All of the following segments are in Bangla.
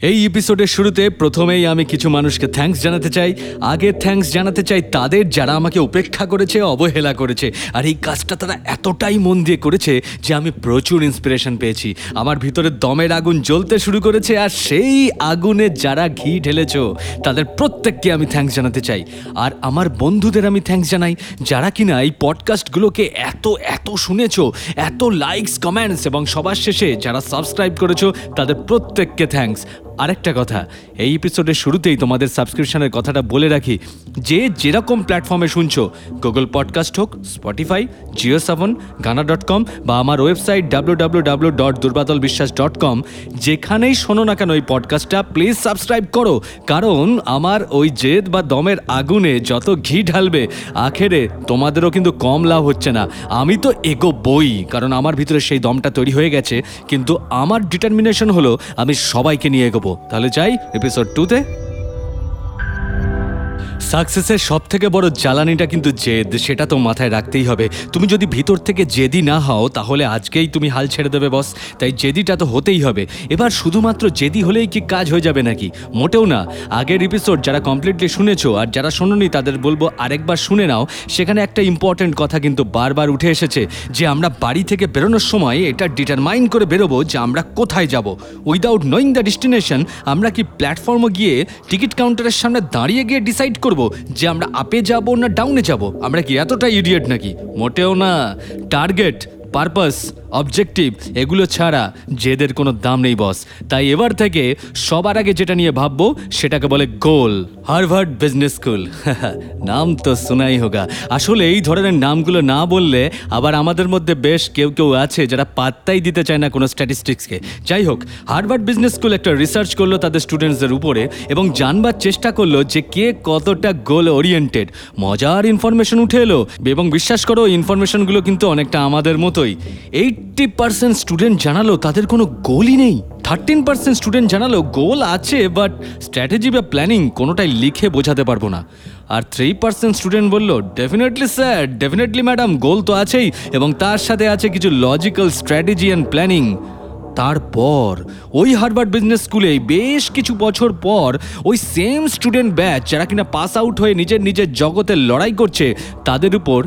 এই এপিসোডের শুরুতে প্রথমেই আমি কিছু মানুষকে থ্যাঙ্কস জানাতে চাই। আগে থ্যাঙ্কস জানাতে চাই তাদের যারা আমাকে উপেক্ষা করেছে, অবহেলা করেছে। আর এই কাজটা তারা এতটাই মন দিয়ে করেছে যে আমি প্রচুর ইন্সপিরেশন পেয়েছি। আমার ভিতরে দমের আগুন জ্বলতে শুরু করেছে আর সেই আগুনে যারা ঘি ঢেলেছ, তাদের প্রত্যেককে আমি থ্যাঙ্কস জানাতে চাই। আর আমার বন্ধুদের আমি থ্যাঙ্কস জানাই, যারা কিনা এই পডকাস্টগুলোকে এত এত শুনেছ, এত লাইকস কমেন্টস এবং সবার শেষে যারা সাবস্ক্রাইব করেছ, তাদের প্রত্যেককে থ্যাঙ্কস আরেকটা কথা, এই এপিসোডের শুরুতেই তোমাদের সাবস্ক্রিপশনের কথাটা বলে রাখি, যে যেরকম প্ল্যাটফর্মে শুনছো গুগল পডকাস্ট হোক Spotify JioSaavn Gaana dot com বা আমার website W W W dot Durbadal Biswas dot com যেখানেই শোনো না কেন ওই পডকাস্টটা প্লিজ সাবস্ক্রাইব করো। কারণ আমার ওই জেদ বা দমের আগুনে যত ঘি ঢালবে, আখেরে তোমাদেরও কিন্তু কম লাভ হচ্ছে না। আমি তো এগো বই, কারণ আমার ভিতরে সেই দমটা তৈরি হয়ে গেছে, কিন্তু আমার ডিটারমিনেশন হলো আমি সবাইকে নিয়ে এগোবো। তাহলে যাই এপিসোড টুতে সাকসেসের সব থেকে বড় জ্বালানিটা কিন্তু জেদ, সেটা তো মাথায় রাখতেই হবে। তুমি যদি ভিতর থেকে জেদি না হও, তাহলে আজকেই তুমি হাল ছেড়ে দেবে, বস। তাই জেদিটা তো হতেই হবে। এবার শুধুমাত্র জেদি হলেই কি কাজ হয়ে যাবে নাকি? মোটেও না। আগের এপিসোড যারা কমপ্লিটলি শুনেছো আর যারা শোনোনি, তাদের বলব আরেকবার শুনে নাও। সেখানে একটা ইম্পর্ট্যান্ট কথা কিন্তু বারবার উঠে এসেছে, যে আমরা বাড়ি থেকে বেরোনোর সময় এটা ডিটারমাইন করে বেরোবো যে আমরা কোথায় যাব। উইদাউট নোয়িং দ্য ডেস্টিনেশন আমরা কি প্ল্যাটফর্মে গিয়ে টিকিট কাউন্টারের সামনে দাঁড়িয়ে গিয়ে ডিসাইড করব? যে আমরা আপে যাব না ডাউনে যাব? আমরা কি এতটা ইডিয়েট নাকি? মোটেও না। টার্গেট পারপাস অবজেক্টিভ এগুলো ছাড়া জেদের কোনো দাম নেই বস তাই এবার থেকে সবার আগে যেটা নিয়ে ভাববো, সেটাকে বলে গোল হার্ভার্ড বিজনেস স্কুল নাম তো শোনাই হোগা। আসলে এই ধরনের নামগুলো না বললে আবার আমাদের মধ্যে বেশ কেউ কেউ আছে যারা পাত্তাই দিতে চায় না কোনো স্ট্যাটিস্টিক্সকে যাই হোক হার্ভার্ড বিজনেস স্কুল একটা রিসার্চ করল তাদের স্টুডেন্টসদের উপরে এবং জানবার চেষ্টা করল যে কে কতটা গোল ওরিয়েন্টেড মজার ইনফরমেশন উঠে এলো, এবং বিশ্বাস করো ইনফরমেশনগুলো কিন্তু অনেকটা আমাদের মতোই। এইটটি পার্সেন্ট স্টুডেন্ট জানালো, তাদের কোনো গোলই নেই। থার্টিন পার্সেন্ট স্টুডেন্ট জানালো গোল আছে বাট স্ট্র্যাটেজি বা প্ল্যানিং কোনোটাই লিখে বোঝাতে পারব না। আর থ্রি পার্সেন্ট স্টুডেন্ট বলল definitely sir definitely madam goal তো আছেই, এবং তার সাথে আছে কিছু লজিক্যাল স্ট্র্যাটেজি অ্যান্ড প্ল্যানিং তারপর, ওই হার্ভার্ড বিজনেস স্কুলে বেশ কিছু বছর পর, ওই সেম স্টুডেন্ট ব্যাচ যারা কিনা পাস আউট হয়ে নিজের নিজের জগতে লড়াই করছে, তাদের উপর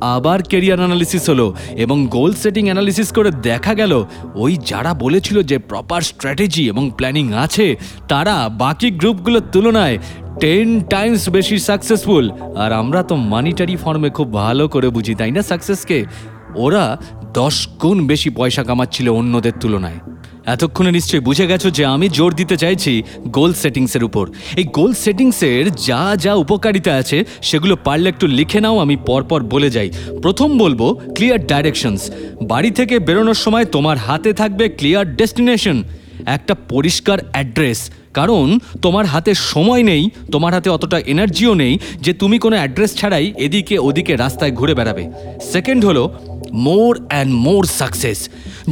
আবার কেরিয়ার অ্যানালিসিস হলো এবং গোল সেটিং অ্যানালিসিস করে দেখা গেল, ওই যারা বলেছিল যে প্রপার স্ট্র্যাটেজি এবং প্ল্যানিং আছে, তারা বাকি গ্রুপগুলোর তুলনায় টেন টাইমস বেশি সাকসেসফুল আর আমরা তো মানিটারি ফর্মে খুব ভালো করে বুঝি, তাই না সাকসেসকে ওরা দশ গুণ বেশি পয়সা কামাচ্ছিল অন্যদের তুলনায়। এতক্ষণে নিশ্চয়ই বুঝে গেছো যে আমি জোর দিতে চাইছি গোল সেটিংসের উপর। এই গোল সেটিংসের যা যা উপকারিতা আছে, সেগুলো পারলে একটু লিখে নাও, আমি পরপর বলে যাই। প্রথম বলব ক্লিয়ার ডাইরেকশনস বাড়ি থেকে বেরোনোর সময় তোমার হাতে থাকবে ক্লিয়ার ডেস্টিনেশন একটা পরিষ্কার অ্যাড্রেস কারণ, তোমার হাতে সময় নেই, তোমার হাতে অতটা এনার্জিও নেই যে তুমি কোনো অ্যাড্রেস ছাড়াই এদিকে ওদিকে রাস্তায় ঘুরে বেড়াবে। সেকেন্ড হলো মোর অ্যান্ড মোর সাকসেস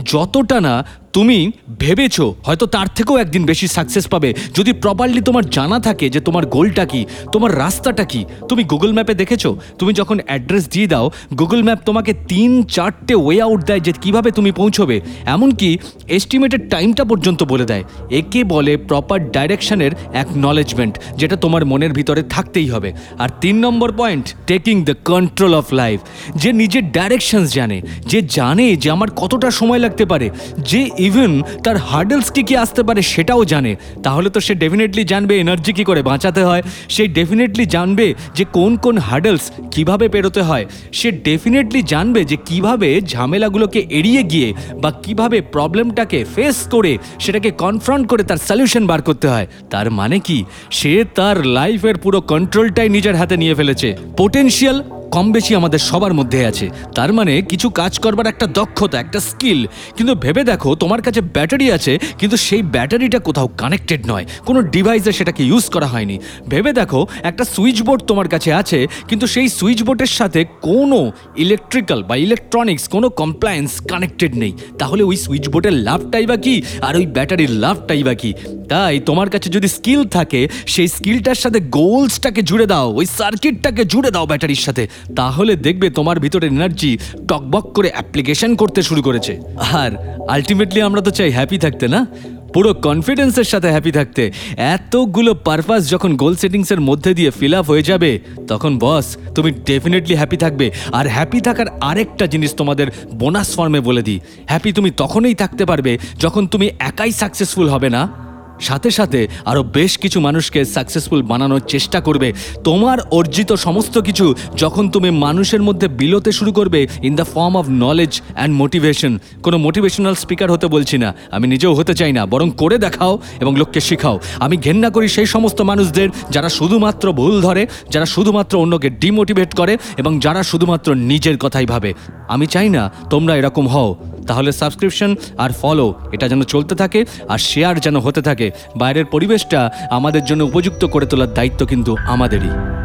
যতটা না তুমি ভেবেছো হয়তো তার থেকেও একদিন বেশি সাকসেস পাবে। যদি প্রপারলি তোমার জানা থাকে যে তোমার গোলটা কি, তোমার রাস্তাটা কি, তুমি গুগল ম্যাপে দেখেছ? তুমি যখন অ্যাড্রেস দিয়ে দাও গুগল ম্যাপ তোমাকে তিন চারটে ওয়ে আউট দেয় যে কীভাবে তুমি পৌঁছবে। এমনকি এস্টিমেটেড টাইমটা পর্যন্ত বলে দেয়। একে বলে প্রপার ডাইরেকশনের অ্যাকনলেজমেন্ট যেটা তোমার মনের ভিতরে থাকতেই হবে। আর তিন নম্বর point taking the control of life যে নিজের ডাইরেকশনস জানে, যে জানে যে আমার কতটা সময় লাগতে পারে, যে ইভেন তার হার্ডেলস কী কী আসতে পারে সেটাও জানে। তাহলে তো সে ডেফিনেটলি জানবে এনার্জি কী করে বাঁচাতে হয়। সে ডেফিনেটলি জানবে যে কোন কোন হার্ডেলস কীভাবে পেরোতে হয়। সে ডেফিনেটলি জানবে যে কীভাবে ঝামেলাগুলোকে এড়িয়ে গিয়ে বা কীভাবে প্রবলেমটাকে ফেস করে সেটাকে কনফ্রন্ট করে তার সলিউশন বার করতে হয়। তার মানে কি? সে তার লাইফের পুরো কন্ট্রোলটাই নিজের হাতে নিয়ে ফেলেছে। পোটেনশিয়াল কম বেশি আমাদের সবার মধ্যে আছে। তার মানে কিছু কাজ করবার একটা দক্ষতা, একটা স্কিল কিন্তু ভেবে দেখো, তোমার কাছে ব্যাটারি আছে, কিন্তু সেই ব্যাটারিটা কোথাও কানেক্টেড নয়। কোনো ডিভাইসে সেটাকে ইউজ করা হয়নি। ভেবে দেখো, একটা সুইচ বোর্ড তোমার কাছে আছে, কিন্তু সেই সুইচ বোর্ডের সাথে কোনো ইলেকট্রিক্যাল বা ইলেকট্রনিক্স কোনো কমপ্লায়েন্স কানেক্টেড নেই। তাহলে ওই সুইচ বোর্ডের লাভটাই বা কি? আর ওই ব্যাটারির লাভটাই বা কি? তাই তোমার কাছে যদি স্কিল থাকে, সেই স্কিলটার সাথে গোলসটাকে জুড়ে দাও, ওই সার্কিটটাকে জুড়ে দাও ব্যাটারির সাথে। তাহলে দেখবে তোমার ভিতরে এনার্জি টকবক করে অ্যাপ্লিকেশন করতে শুরু করেছে। আর আলটিমেটলি আমরা তো চাই হ্যাপি থাকতে, না? পুরো কনফিডেন্সের সাথে হ্যাপি থাকতে। এতগুলো পারপাস যখন গোল সেটিংসের মধ্যে দিয়ে ফিল আপ হয়ে যাবে, তখন বস তুমি ডেফিনেটলি হ্যাপি থাকবে। আর হ্যাপি থাকার আরেকটা জিনিস তোমাদের বোনাস ফর্মে বলে দিই। হ্যাপি তুমি তখনই থাকতে পারবে যখন তুমি একাই সাকসেসফুল হবে, না? সাথে সাথে আরও বেশ কিছু মানুষকে সাকসেসফুল বানানোর চেষ্টা করবে। তোমার অর্জিত সমস্ত কিছু যখন তুমি মানুষের মধ্যে বিলোতে শুরু করবে in the form of knowledge and motivation কোনো মোটিভেশনাল স্পিকার হতে বলছি না। আমি নিজেও হতে চাই না, বরং করে দেখাও এবং লোককে শেখাও। আমি ঘেন্না করি সেই সমস্ত মানুষদের যারা শুধুমাত্র ভুল ধরে, যারা শুধুমাত্র অন্যকে ডিমোটিভেট করে এবং যারা শুধুমাত্র নিজের কথাই ভাবে। আমি চাই না তোমরা এরকম হও। তাহলে সাবস্ক্রিপশন আর ফলো এটা যেন চলতে থাকে আর শেয়ার যেন হতে থাকে। বাইরের পরিবেশটা আমাদের জন্য উপযুক্ত করে তোলার দায়িত্ব কিন্তু আমাদেরই।